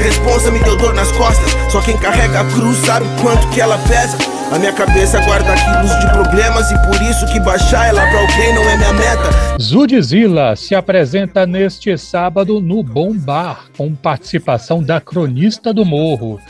responsa me deu dor nas costas. Só quem carrega a cruz sabe quanto que ela pesa. A minha cabeça guarda quilos de problemas e por isso que baixar ela pra alguém não é minha meta. Zudzilla se apresenta neste sábado no Bom Bar, com participação da cronista do Morro.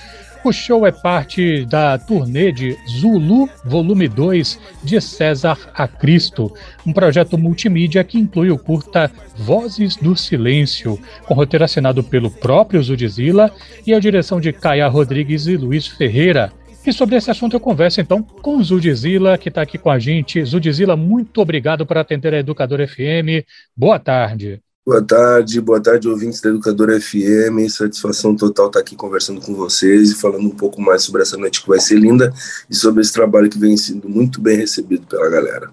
O show é parte da turnê de Zulu Volume 2 de César a Cristo, um projeto multimídia que inclui o curta Vozes do Silêncio, com roteiro assinado pelo próprio Zudzilla e a direção de Caia Rodrigues e Luiz Ferreira. E sobre esse assunto eu converso então com o Zudzilla, que está aqui com a gente. Zudzilla, muito obrigado por atender a Educador FM. Boa tarde. Boa tarde, boa tarde, ouvintes da Educadora FM. Satisfação total estar aqui conversando com vocês e falando um pouco mais sobre essa noite que vai ser linda e sobre esse trabalho que vem sendo muito bem recebido pela galera.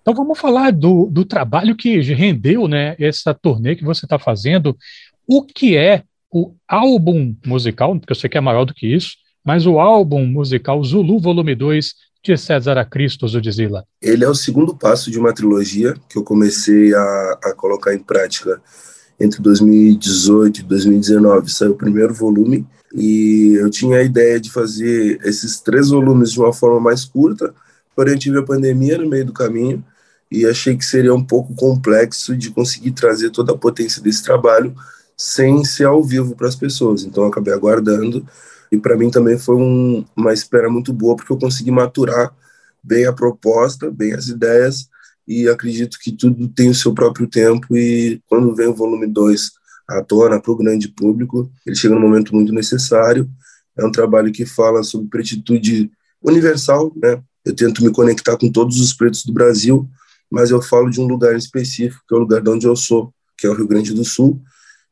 Então vamos falar do, do trabalho que rendeu né, essa turnê que você está fazendo. O que é o álbum musical, porque eu sei que é maior do que isso, mas o álbum musical Zulu Volume 2 de César a Cristo, Zudzilla? Ele é o segundo passo de uma trilogia que eu comecei a, a colocar em prática entre 2018 e 2019. Saiu o primeiro volume e eu tinha a ideia de fazer esses três volumes de uma forma mais curta, porém tive a pandemia no meio do caminho e achei que seria um pouco complexo de conseguir trazer toda a potência desse trabalho sem ser ao vivo para as pessoas. Então eu acabei aguardando e para mim também foi um, uma espera muito boa, porque eu consegui maturar bem a proposta, bem as ideias, e acredito que tudo tem o seu próprio tempo. E quando vem o volume 2 à tona para o grande público, ele chega num momento muito necessário. É um trabalho que fala sobre pretitude universal, né? Eu tento me conectar com todos os pretos do Brasil, mas eu falo de um lugar específico, que é o lugar de onde eu sou, que é o Rio Grande do Sul,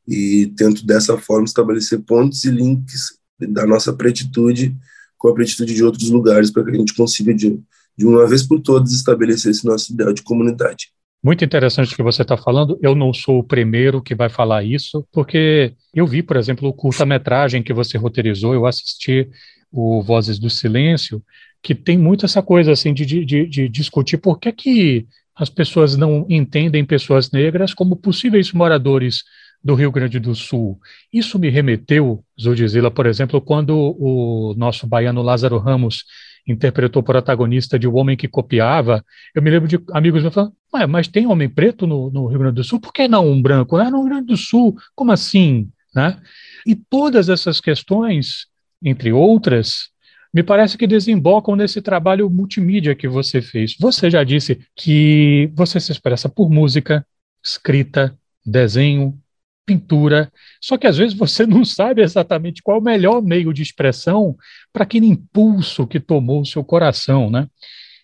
e tento dessa forma estabelecer pontes e links da nossa pretitude com a pretitude de outros lugares para que a gente consiga, de, de uma vez por todas, estabelecer esse nosso ideal de comunidade. Muito interessante o que você está falando. Eu não sou o primeiro que vai falar isso, porque eu vi, por exemplo, o curta-metragem que você roteirizou, eu assisti o Vozes do Silêncio, que tem muito essa coisa assim de, de, de discutir por que, que as pessoas não entendem pessoas negras como possíveis moradores do Rio Grande do Sul. Isso me remeteu, Zudzilla, por exemplo, quando o nosso baiano Lázaro Ramos interpretou o protagonista de O Homem que Copiava, eu me lembro de amigos me falando, mas tem homem preto no, no, Rio Grande do Sul? Por que não um branco? Ah, no Rio Grande do Sul, como assim? Né? E todas essas questões, entre outras, me parece que desembocam nesse trabalho multimídia que você fez. Você já disse que você se expressa por música, escrita, desenho, pintura. Só que às vezes você não sabe exatamente qual é o melhor meio de expressão para aquele impulso que tomou o seu coração, né?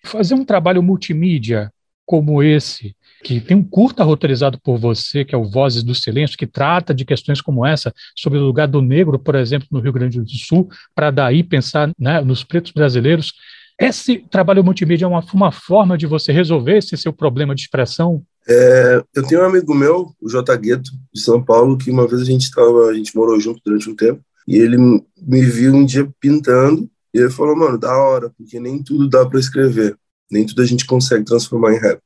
Fazer um trabalho multimídia como esse, que tem um curta roteirizado por você, que é o Vozes do Silêncio, que trata de questões como essa, sobre o lugar do negro, por exemplo, no Rio Grande do Sul, para daí pensar né, nos pretos brasileiros. Esse trabalho multimídia é uma, uma forma de você resolver esse seu problema de expressão é, eu tenho um amigo meu, o J. Gueto, de São Paulo, que uma vez a gente tava, a gente morou junto durante um tempo, e ele me viu um dia pintando, e ele falou, mano, da hora, porque nem tudo dá para escrever, nem tudo a gente consegue transformar em rap.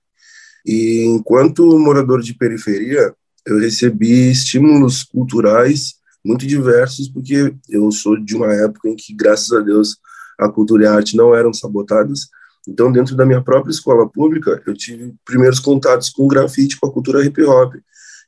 E enquanto morador de periferia, eu recebi estímulos culturais muito diversos, porque eu sou de uma época em que, graças a Deus, a cultura e a arte não eram sabotadas, então, dentro da minha própria escola pública, eu tive primeiros contatos com grafite, com a cultura hip hop.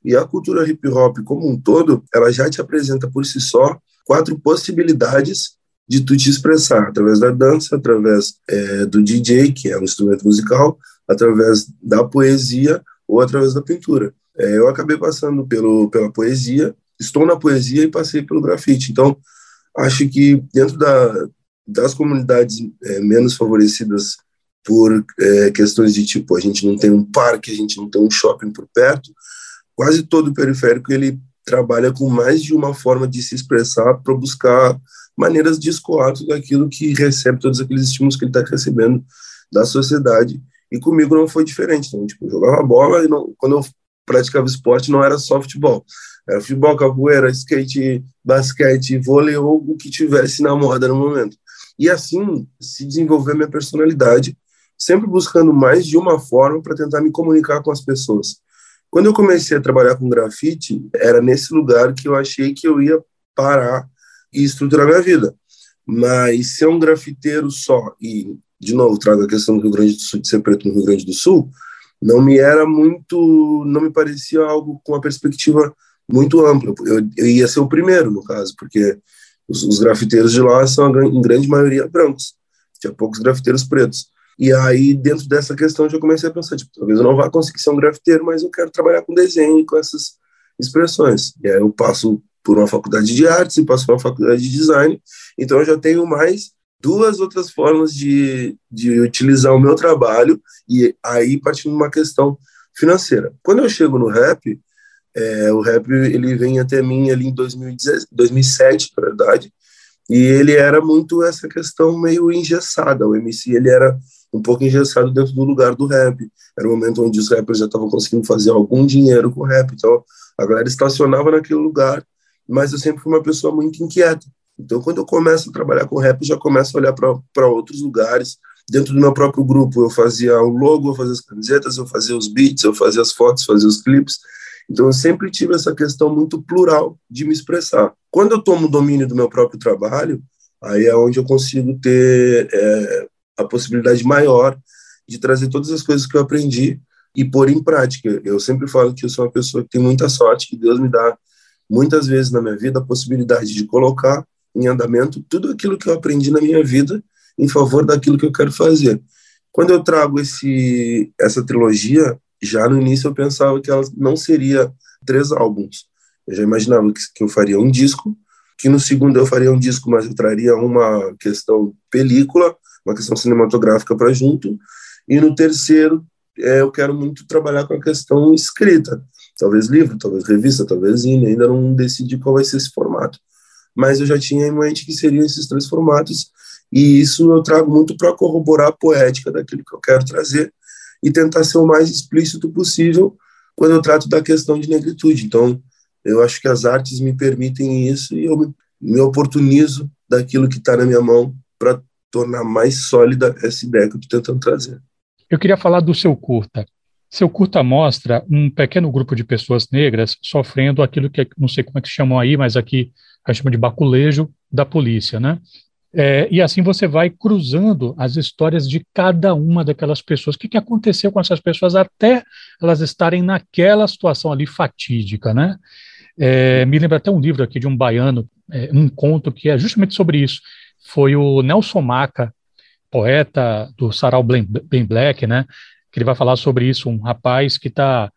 E a cultura hip hop como um todo, ela já te apresenta por si só quatro possibilidades de tu te expressar através da dança, através é, do DJ, que é um instrumento musical, através da poesia ou através da pintura. É, eu acabei passando pelo, pela poesia, estou na poesia e passei pelo grafite. Então, acho que dentro da, das comunidades é, menos favorecidas por é, questões de tipo, a gente não tem um parque, a gente não tem um shopping por perto, quase todo o periférico ele trabalha com mais de uma forma de se expressar para buscar maneiras de escoar tudo aquilo que recebe, todos aqueles estímulos que ele está recebendo da sociedade. E comigo não foi diferente. Então, tipo, eu jogava bola e não, quando eu praticava esporte não era só futebol. Era futebol, capoeira, skate, basquete, vôlei ou o que tivesse na moda no momento. E assim se desenvolver minha personalidade sempre buscando mais de uma forma para tentar me comunicar com as pessoas. Quando eu comecei a trabalhar com grafite, era nesse lugar que eu achei que eu ia parar e estruturar minha vida. Mas ser um grafiteiro só, e de novo trago a questão do Rio Grande do Sul, de ser preto no Rio Grande do Sul, não me era muito, não me parecia algo com uma perspectiva muito ampla. Eu, eu ia ser o primeiro, no caso, porque os, os grafiteiros de lá são, em grande maioria, brancos. Tinha poucos grafiteiros pretos. E aí, dentro dessa questão, eu já comecei a pensar, tipo, talvez eu não vá conseguir ser um grafiteiro, mas eu quero trabalhar com desenho, com essas expressões. E aí eu passo por uma faculdade de artes e passo por uma faculdade de design, então eu já tenho mais duas outras formas de, de utilizar o meu trabalho e aí partindo de uma questão financeira. Quando eu chego no rap, é, o rap ele vem até mim ali em 2007, na verdade, e ele era muito essa questão meio engessada. O MC ele era um pouco engessado dentro do lugar do rap. Era o momento onde os rappers já estavam conseguindo fazer algum dinheiro com o rap. Então a galera estacionava naquele lugar, mas eu sempre fui uma pessoa muito inquieta. Então, quando eu começo a trabalhar com rap, já começo a olhar para outros lugares. Dentro do meu próprio grupo, eu fazia o logo, eu fazia as camisetas, eu fazia os beats, eu fazia as fotos, fazia os clipes. Então, eu sempre tive essa questão muito plural de me expressar. Quando eu tomo domínio do meu próprio trabalho, aí é onde eu consigo ter é, a possibilidade maior de trazer todas as coisas que eu aprendi e pôr em prática. Eu sempre falo que eu sou uma pessoa que tem muita sorte, que Deus me dá muitas vezes na minha vida a possibilidade de colocar em andamento tudo aquilo que eu aprendi na minha vida em favor daquilo que eu quero fazer. Quando eu trago esse essa trilogia, já no início eu pensava que ela não seria três álbuns. Eu já imaginava que, que eu faria um disco, que no segundo eu faria um disco, mas eu traria uma questão película, uma questão cinematográfica para junto, e no terceiro é, eu quero muito trabalhar com a questão escrita, talvez livro, talvez revista, talvez zine, ainda não decidi qual vai ser esse formato. Mas eu já tinha em mente que seriam esses três formatos, e isso eu trago muito para corroborar a poética daquilo que eu quero trazer e tentar ser o mais explícito possível quando eu trato da questão de negritude. Então, eu acho que as artes me permitem isso e eu me, me oportunizo daquilo que está na minha mão para tornar mais sólida essa ideia que eu estou tentando trazer. Eu queria falar do seu curta. Seu curta mostra um pequeno grupo de pessoas negras sofrendo aquilo que não sei como é que chamam aí, mas aqui a chama de baculejo da polícia, né? É, e assim você vai cruzando as histórias de cada uma daquelas pessoas. O que, que aconteceu com essas pessoas até elas estarem naquela situação ali fatídica, né? É, me lembra até um livro aqui de um baiano, é, um conto que é justamente sobre isso. Foi o Nelson Maca, poeta do Sarau Ben Black, né? Que ele vai falar sobre isso, um rapaz que está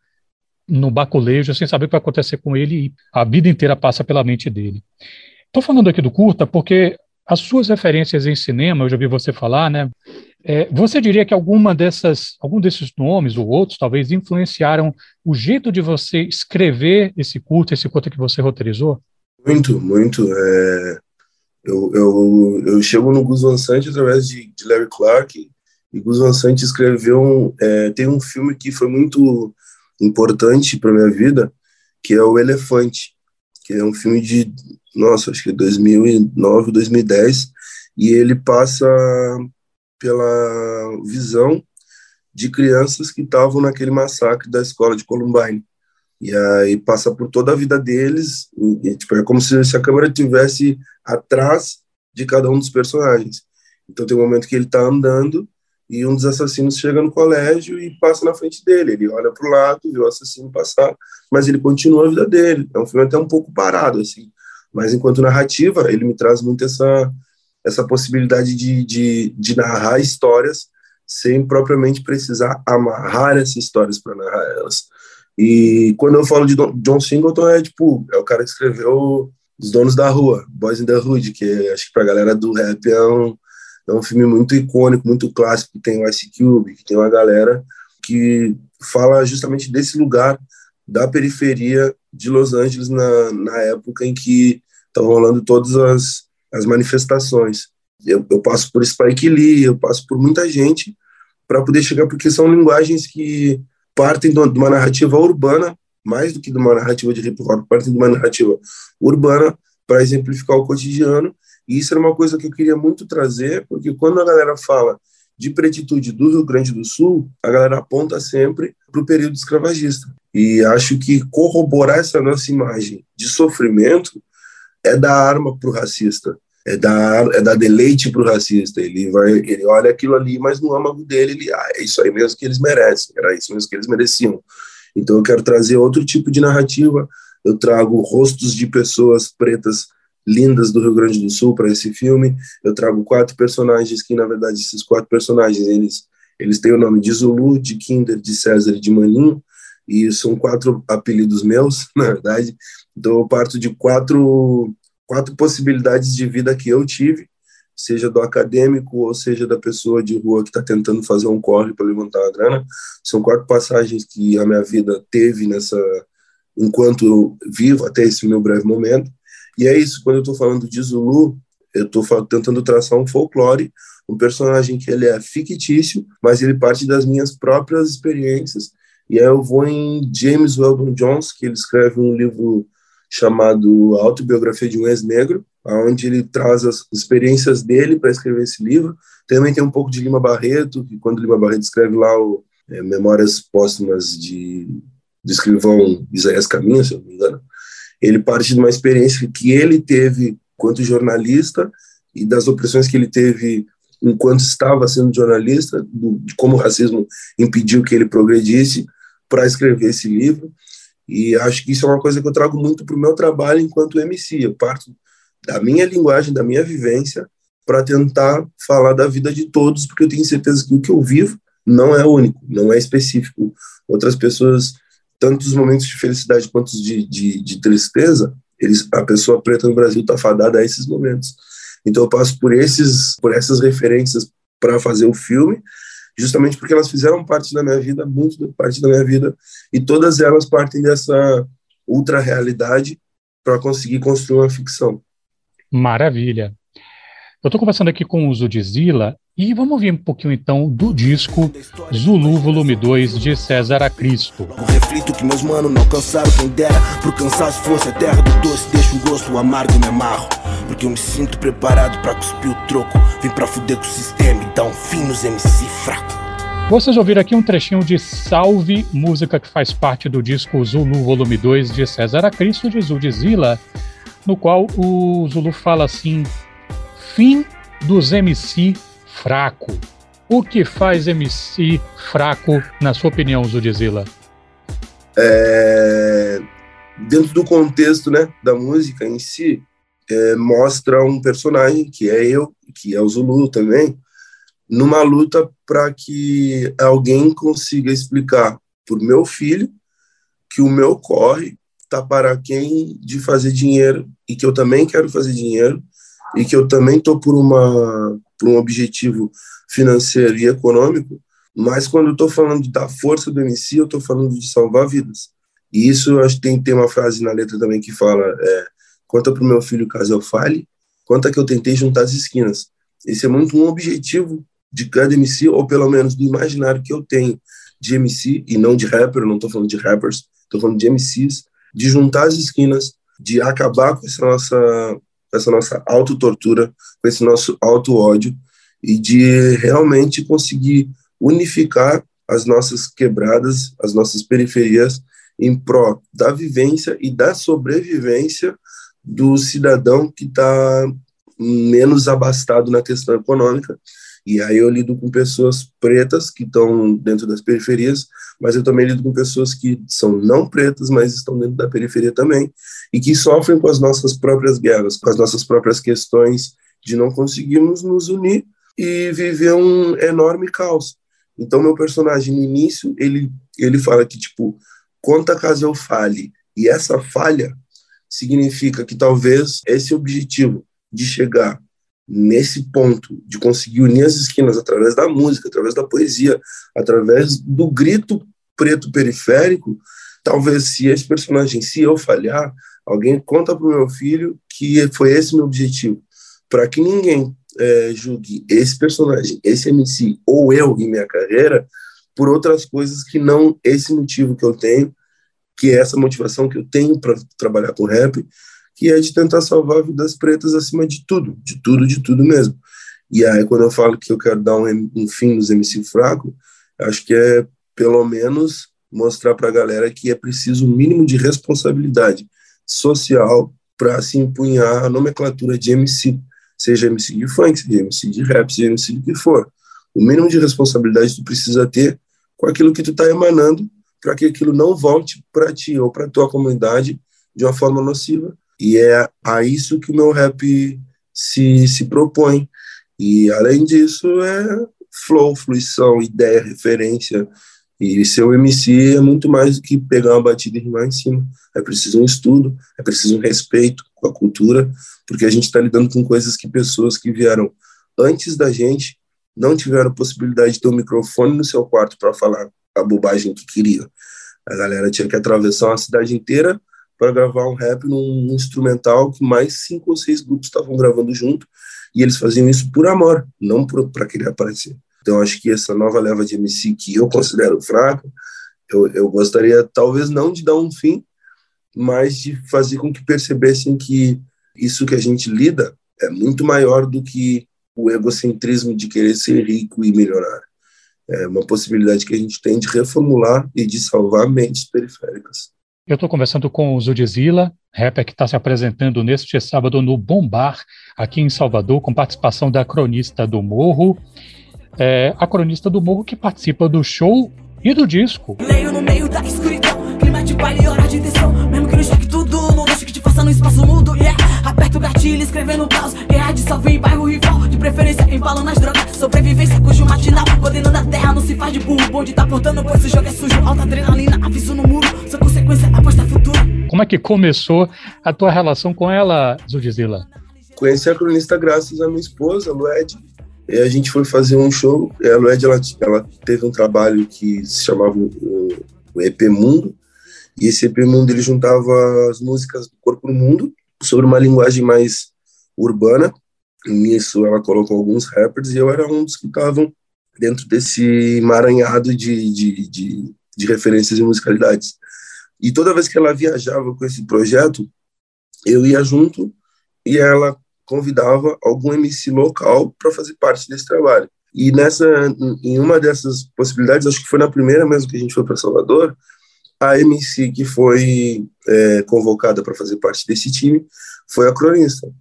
no baculejo, sem saber o que vai acontecer com ele, e a vida inteira passa pela mente dele. Estou falando aqui do curta porque as suas referências em cinema, eu já vi você falar, né? É, você diria que alguma dessas, algum desses nomes ou outros talvez influenciaram o jeito de você escrever esse curta, esse curta que você roteirizou? Muito, muito. É, eu, eu, eu chego no Gus Van Sant através de, de Larry Clark e Gus Van Sant escreveu um, é, tem um filme que foi muito importante para minha vida, que é o Elefante, que é um filme de, nossa, acho que 2009, 2010, e ele passa pela visão de crianças que estavam naquele massacre da escola de Columbine. E aí passa por toda a vida deles, e, tipo, é como se, se a câmera tivesse atrás de cada um dos personagens. Então tem um momento que ele está andando e um dos assassinos chega no colégio e passa na frente dele. Ele olha para o lado, vê o assassino passar, mas ele continua a vida dele. É um filme até um pouco parado, assim. Mas enquanto narrativa, ele me traz muito essa, essa possibilidade de, de, de narrar histórias sem propriamente precisar amarrar essas histórias para narrar elas. E quando eu falo de John Singleton, é tipo, é o cara que escreveu Os Donos da Rua, Boys in the Hood, que acho que para a galera do rap é um, é um filme muito icônico, muito clássico, que tem o Ice Cube, que tem uma galera que fala justamente desse lugar da periferia de Los Angeles na, na época em que estavam rolando todas as, as manifestações. Eu, eu passo por Spike Lee, eu passo por muita gente para poder chegar, porque são linguagens que partem de uma narrativa urbana, mais do que de uma narrativa de hip hop, partem de uma narrativa urbana para exemplificar o cotidiano e isso era uma coisa que eu queria muito trazer, porque quando a galera fala de pretitude do Rio Grande do Sul, a galera aponta sempre para o período escravagista. E acho que corroborar essa nossa imagem de sofrimento é dar arma pro racista, é dar, é dar deleite pro racista. Ele vai, ele olha aquilo ali, mas no âmago dele, ele, ah, é isso aí mesmo que eles merecem, era isso mesmo que eles mereciam. Então eu quero trazer outro tipo de narrativa. Eu trago rostos de pessoas pretas lindas do Rio Grande do Sul para esse filme. Eu trago quatro personagens que, na verdade, esses quatro personagens, eles eles têm o nome de Zulu, de Kinder, de César e de Maninho, e são quatro apelidos meus, na verdade. Então eu parto de quatro quatro possibilidades de vida que eu tive, seja do acadêmico ou seja da pessoa de rua que está tentando fazer um corre para levantar uma grana. São quatro passagens que a minha vida teve nessa enquanto vivo até esse meu breve momento. E é isso, quando eu estou falando de Zulu, eu estou tentando traçar um folclore, um personagem que ele é fictício, mas ele parte das minhas próprias experiências. E aí eu vou em James Weldon Jones, que ele escreve um livro chamado Autobiografia de um Ex-Negro, onde ele traz as experiências dele para escrever esse livro. Também tem um pouco de Lima Barreto, que quando Lima Barreto escreve lá o é, Memórias Póstumas de, de escrivão Isaías Caminha, se eu não me engano, ele parte de uma experiência que ele teve enquanto jornalista e das opressões que ele teve enquanto estava sendo jornalista, de como o racismo impediu que ele progredisse para escrever esse livro. E acho que isso é uma coisa que eu trago muito para o meu trabalho enquanto MC. Eu parto da minha linguagem, da minha vivência, para tentar falar da vida de todos, porque eu tenho certeza que o que eu vivo não é único, não é específico. Outras pessoas tanto os momentos de felicidade quanto de, de, de tristeza, eles, a pessoa preta no Brasil está fadada a esses momentos. Então eu passo por esses, por essas referências para fazer o filme, justamente porque elas fizeram parte da minha vida, muito parte da minha vida, e todas elas partem dessa ultra realidade para conseguir construir uma ficção. Maravilha. Eu estou conversando aqui com o Zudzilla e vamos ouvir um pouquinho então do disco Zulu Volume 2 de César a Cristo. O reflito que meus manos não cansaram quem dera Pro cansaço fosse a terra do doce Deixa um gosto amargo me amarro Porque eu me sinto preparado para cuspir o troco Vim pra fuder com o sistema e dar um fim nos MC fraco vocês ouviram aqui um trechinho de Salve, música que faz parte do disco Zulu Volume 2 de César a Cristo de Zudzilla, no qual o Zulu fala assim: fim dos MC fraco. O que faz MC fraco, na sua opinião, Zudzilla? É, dentro do contexto né, da música em si, é, mostra um personagem, que é eu, que é o Zulu também, numa luta para que alguém consiga explicar para meu filho que o meu corre está para quem de fazer dinheiro e que eu também quero fazer dinheiro e que eu também estou por, uma, por um objetivo financeiro e econômico, mas quando eu estou falando da força do MC, eu estou falando de salvar vidas. E isso, eu acho que tem, tem uma frase na letra também que fala: é, conta para o meu filho caso eu fale, conta que eu tentei juntar as esquinas. Esse é muito um objetivo de cada MC, ou pelo menos do imaginário que eu tenho de MC, e não de rapper, não estou falando de rappers, estou falando de MCs, de juntar as esquinas, de acabar com essa nossa essa nossa autotortura, com esse nosso auto-ódio e de realmente conseguir unificar as nossas quebradas, as nossas periferias em pró da vivência e da sobrevivência do cidadão que está menos abastado na questão econômica. E aí eu lido com pessoas pretas que estão dentro das periferias, mas eu também lido com pessoas que são não pretas, mas estão dentro da periferia também, e que sofrem com as nossas próprias guerras, com as nossas próprias questões de não conseguirmos nos unir e viver um enorme caos. Então, meu personagem, no início, ele, ele fala que, tipo, conta caso eu fale, e essa falha significa que talvez esse objetivo de chegar nesse ponto, de conseguir unir as esquinas através da música, através da poesia, através do grito preto periférico, talvez se esse personagem, se eu falhar, Alguém conta para o meu filho que foi esse meu objetivo, para que ninguém é, julgue esse personagem, esse MC ou eu em minha carreira por outras coisas que não esse motivo que eu tenho, que é essa motivação que eu tenho para trabalhar com rap, que é de tentar salvar vidas pretas acima de tudo, de tudo, de tudo mesmo. E aí, quando eu falo que eu quero dar um, um fim nos MC fraco, acho que é pelo menos mostrar para a galera que é preciso um mínimo de responsabilidade social para se empunhar a nomenclatura de MC, seja MC de funk, seja MC de rap, seja MC do que for. O mínimo de responsabilidade tu precisa ter com aquilo que tu está emanando para que aquilo não volte para ti ou para tua comunidade de uma forma nociva. E é a isso que o meu rap se, se propõe. E, além disso, é flow, fluição, ideia, referência. E ser um MC é muito mais do que pegar uma batida e rimar em cima. É preciso um estudo, é preciso um respeito com a cultura, porque a gente está lidando com coisas que pessoas que vieram antes da gente não tiveram possibilidade de ter um microfone no seu quarto para falar a bobagem que queriam. A galera tinha que atravessar uma cidade inteira para gravar um rap num instrumental que mais cinco ou seis grupos estavam gravando junto, e eles faziam isso por amor, não para querer aparecer. Então, acho que essa nova leva de MC que eu considero fraca, eu, eu gostaria, talvez não de dar um fim, mas de fazer com que percebessem que isso que a gente lida é muito maior do que o egocentrismo de querer ser rico e milionário. É uma possibilidade que a gente tem de reformular e de salvar mentes periféricas. Eu estou conversando com o Zudzilla, rapper que está se apresentando neste sábado no Bombar, aqui em Salvador, com participação da cronista do Morro. É, a cronista do Morro que participa do show e do disco. Leio no meio da escuridão, clima de baile, hora de tensão, mesmo que não jogue tudo, não deixe que te faça no espaço mudo, yeah. Aperta o gatilho, escrevendo caos, guerra de salve em bairro rival, de preferência embalo nas drogas, sobrevivência cujo matinal, coordenando a terra, não se faz de burro, bonde tá portando, pois o jogo é sujo, alta adrenalina, aviso no muro, sua consequência, aposta futuro. Como é que começou a tua relação com ela, Zudzilla? Conheci a cronista graças à minha esposa, Lued, e a gente foi fazer um show. E a Lued, ela, ela teve um trabalho que se chamava o, o EP Mundo. E esse EP Mundo ele juntava as músicas do Corpo no Mundo sobre uma linguagem mais urbana. Nisso ela colocou alguns rappers e eu era um dos que estavam dentro desse emaranhado de, de, de, de referências e musicalidades. E toda vez que ela viajava com esse projeto, eu ia junto e ela convidava algum MC local para fazer parte desse trabalho. E nessa, em uma dessas possibilidades, acho que foi na primeira mesmo que a gente foi para Salvador, a MC que foi é, convocada para fazer parte desse time foi a cronista.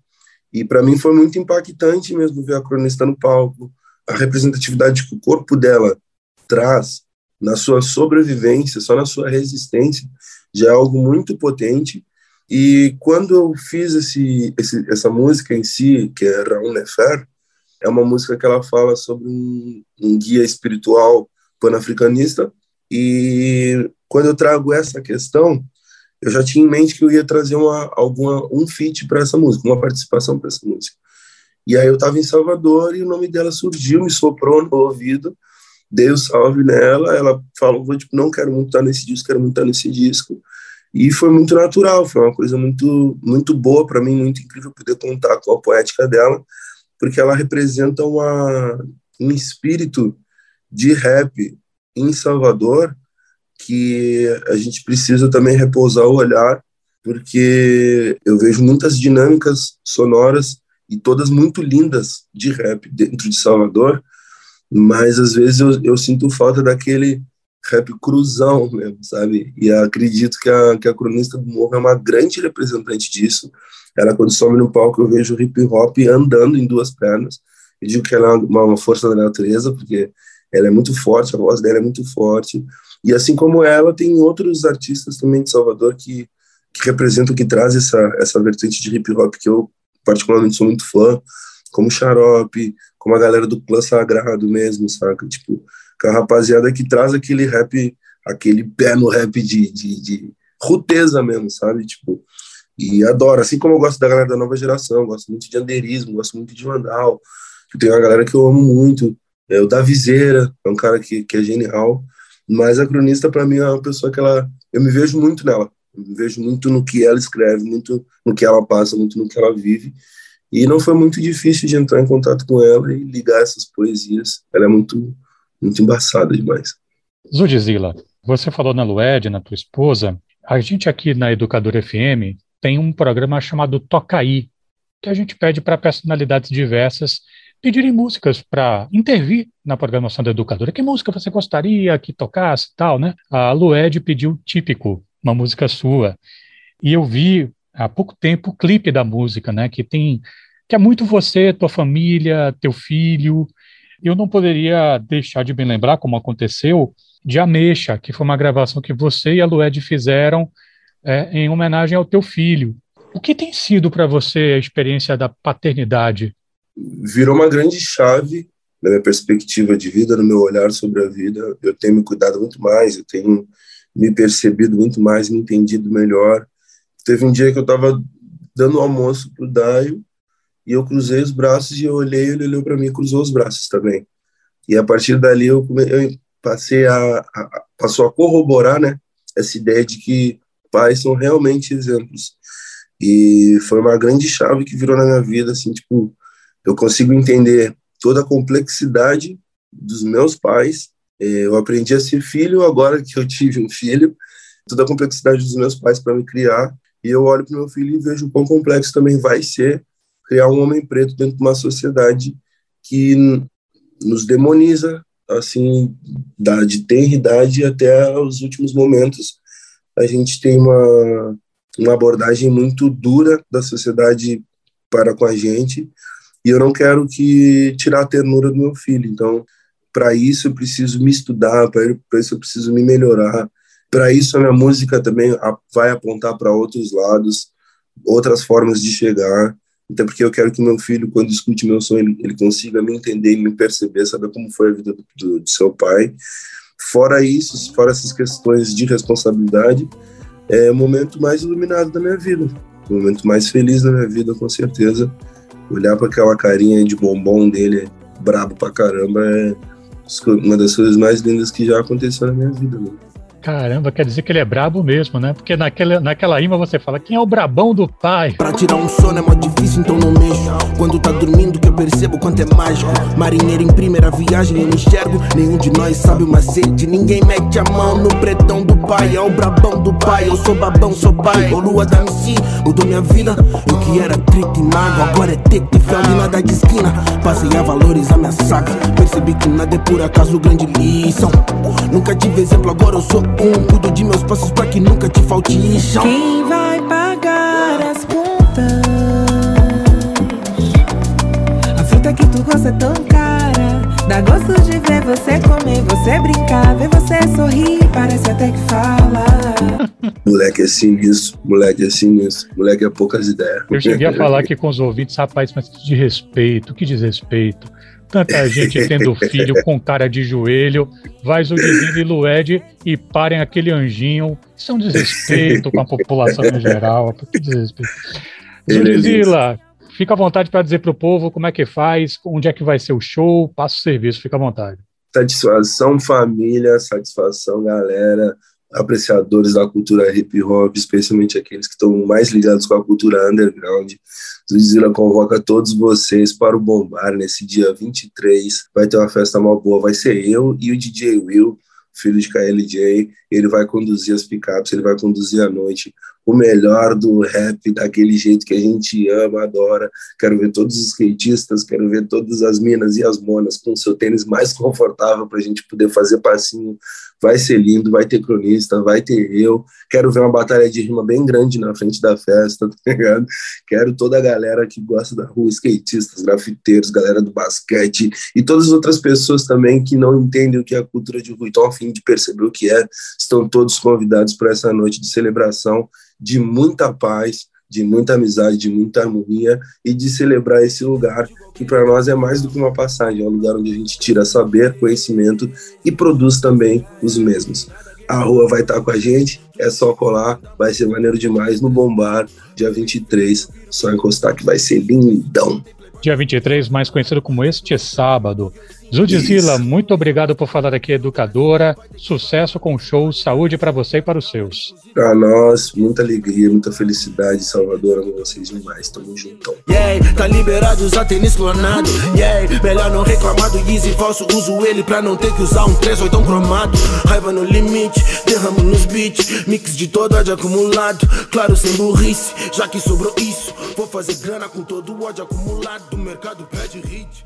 E para mim foi muito impactante mesmo ver a cronista no palco, a representatividade que o corpo dela traz na sua sobrevivência, só na sua resistência, já é algo muito potente e quando eu fiz esse, esse, essa música em si, que é Raul Nefer, é uma música que ela fala sobre um, um guia espiritual pan-africanista. E quando eu trago essa questão, eu já tinha em mente que eu ia trazer uma, alguma, um feat para essa música, uma participação para essa música. E aí eu estava em Salvador e o nome dela surgiu, me soprou no ouvido, dei o um salve nela, ela falou, tipo, não quero muito estar nesse disco, quero muito estar nesse disco. E foi muito natural, foi uma coisa muito, muito boa para mim, muito incrível poder contar com a poética dela, porque ela representa uma, um espírito de rap em Salvador que a gente precisa também repousar o olhar, porque eu vejo muitas dinâmicas sonoras e todas muito lindas de rap dentro de Salvador, mas às vezes eu, eu sinto falta daquele rap cruzão mesmo, sabe? E acredito que a, que a cronista do morro é uma grande representante disso. Ela, quando some no palco, eu vejo hip hop andando em duas pernas. Eu digo que ela é uma, uma força da natureza, porque ela é muito forte, a voz dela é muito forte. E assim como ela, tem outros artistas também de Salvador que, que representam, que trazem essa, essa vertente de hip hop que eu particularmente sou muito fã, como Xarope, como a galera do Clã Sagrado mesmo, saca? Tipo, com a rapaziada que traz aquele rap, aquele pé no rap de, de, de ruteza mesmo, sabe? Tipo, e adoro, assim como eu gosto da galera da nova geração, gosto muito de Anderismo, gosto muito de Vandal, tem uma galera que eu amo muito, é o Davizeira, é um cara que, que é genial, mas a cronista para mim é uma pessoa que ela, eu me vejo muito nela, eu me vejo muito no que ela escreve, muito no que ela passa, muito no que ela vive, e não foi muito difícil de entrar em contato com ela e ligar essas poesias, ela é muito muito embaçada demais. Zudzilla, você falou na Lued, na tua esposa. A gente aqui na Educadora FM tem um programa chamado Tocaí, que a gente pede para personalidades diversas pedirem músicas para intervir na programação da Educadora. Que música você gostaria que tocasse tal, né? A Lued pediu Típico, uma música sua. E eu vi há pouco tempo o clipe da música, né? Que tem que é muito você, tua família, teu filho. Eu não poderia deixar de me lembrar, como aconteceu, de Ameixa, que foi uma gravação que você e a Lued fizeram é, em homenagem ao teu filho. O que tem sido para você a experiência da paternidade? Virou uma grande chave na minha perspectiva de vida, no meu olhar sobre a vida. Eu tenho me cuidado muito mais, eu tenho me percebido muito mais, me entendido melhor. Teve um dia que eu estava dando almoço para o Daio e eu cruzei os braços e eu olhei, ele olhou para mim e cruzou os braços também. E a partir dali eu, eu passei a, a, passou a corroborar, né, essa ideia de que pais são realmente exemplos. E foi uma grande chave que virou na minha vida, assim, tipo, eu consigo entender toda a complexidade dos meus pais. É, eu aprendi a ser filho agora que eu tive um filho, toda a complexidade dos meus pais para me criar. E eu olho para meu filho e vejo o quão complexo também vai ser criar um homem preto dentro de uma sociedade que nos demoniza, assim, da, de tenridade até os últimos momentos. A gente tem uma, uma abordagem muito dura da sociedade para com a gente, e eu não quero que tirar a ternura do meu filho. Então, para isso eu preciso me estudar, para isso eu preciso me melhorar. Para isso a minha música também vai apontar para outros lados, outras formas de chegar. Até porque eu quero que meu filho, quando escute meu som, ele, ele consiga me entender e me perceber, saber como foi a vida do, do, do seu pai. Fora isso, fora essas questões de responsabilidade, é o momento mais iluminado da minha vida, o momento mais feliz da minha vida, com certeza. Olhar para aquela carinha de bombom dele, brabo pra caramba, é uma das coisas mais lindas que já aconteceu na minha vida. Né? Caramba, quer dizer que ele é brabo mesmo, né? Porque naquela, naquela rima você fala, quem é o brabão do pai? Pra tirar um sono é muito difícil, então não mexo. Quando tá dormindo que eu percebo quanto é mágico. Marinheiro em primeira viagem, eu não enxergo. Nenhum de nós sabe o macete. Ninguém mete a mão no pretão do pai. É o brabão do pai, eu sou babão, sou pai. Ô lua da MC, mudou minha vida. Eu que era trito e mago, agora é teto e fel de nada de esquina. Passei a valorizar minha saga. Percebi que nada é por acaso grande lição. Nunca tive exemplo, agora eu sou um. Cuido de meus passos pra que nunca te falte chão. Quem vai pagar as contas? A fruta que tu gosta é tão cara. Dá gosto de ver você comer, você brincar, ver você sorrir, parece até que fala. Moleque é sinistro, moleque é sinistro, moleque é poucas ideias. Eu cheguei a falar aqui com os ouvintes, rapaz, mas que de respeito, que desrespeito. Tanta gente tendo filho com cara de joelho, vai Zudizinho e Lued e parem aquele anjinho. Isso é um desrespeito com a população em geral. Que desrespeito. É Zudizila, fica à vontade para dizer para o povo como é que faz, onde é que vai ser o show, passa o serviço, fica à vontade. Satisfação família, satisfação galera, apreciadores da cultura hip hop, especialmente aqueles que estão mais ligados com a cultura underground. Zuzila convoca todos vocês para o Bombar nesse dia 23. Vai ter uma festa mal boa, vai ser eu e o DJ Will, filho de KLJ. Ele vai conduzir as picapes, ele vai conduzir a noite o melhor do rap, daquele jeito que a gente ama, adora. Quero ver todos os skatistas, quero ver todas as minas e as monas com seu tênis mais confortável para a gente poder fazer passinho. Vai ser lindo, vai ter cronista, vai ter eu. Quero ver uma batalha de rima bem grande na frente da festa, tá ligado? Quero toda a galera que gosta da rua, skatistas, grafiteiros, galera do basquete e todas as outras pessoas também que não entendem o que é a cultura de rua estão a fim de perceber o que é. Estão todos convidados para essa noite de celebração de muita paz, de muita amizade, de muita harmonia e de celebrar esse lugar que para nós é mais do que uma passagem, é um lugar onde a gente tira saber, conhecimento e produz também os mesmos. A rua vai estar com a gente, é só colar, vai ser maneiro demais no Bombar, dia 23, só encostar que vai ser lindão. Dia 23, mais conhecido como este sábado. Judizila, muito obrigado por falar aqui, educadora. Sucesso com o show, saúde para você e para os seus. Para nós, muita alegria, muita felicidade, Salvador, amo vocês demais. Tamo juntão. Yeah, tá liberado usar tênis clonado. Yeah, melhor não reclamar do Yeezy falso. Uso ele pra não ter que usar um 3 ou tão cromado. Raiva no limite, derramo nos beats. Mix de todo ódio acumulado. Claro, sem burrice, já que sobrou isso. Vou fazer grana com todo o ódio acumulado. O mercado pede hit.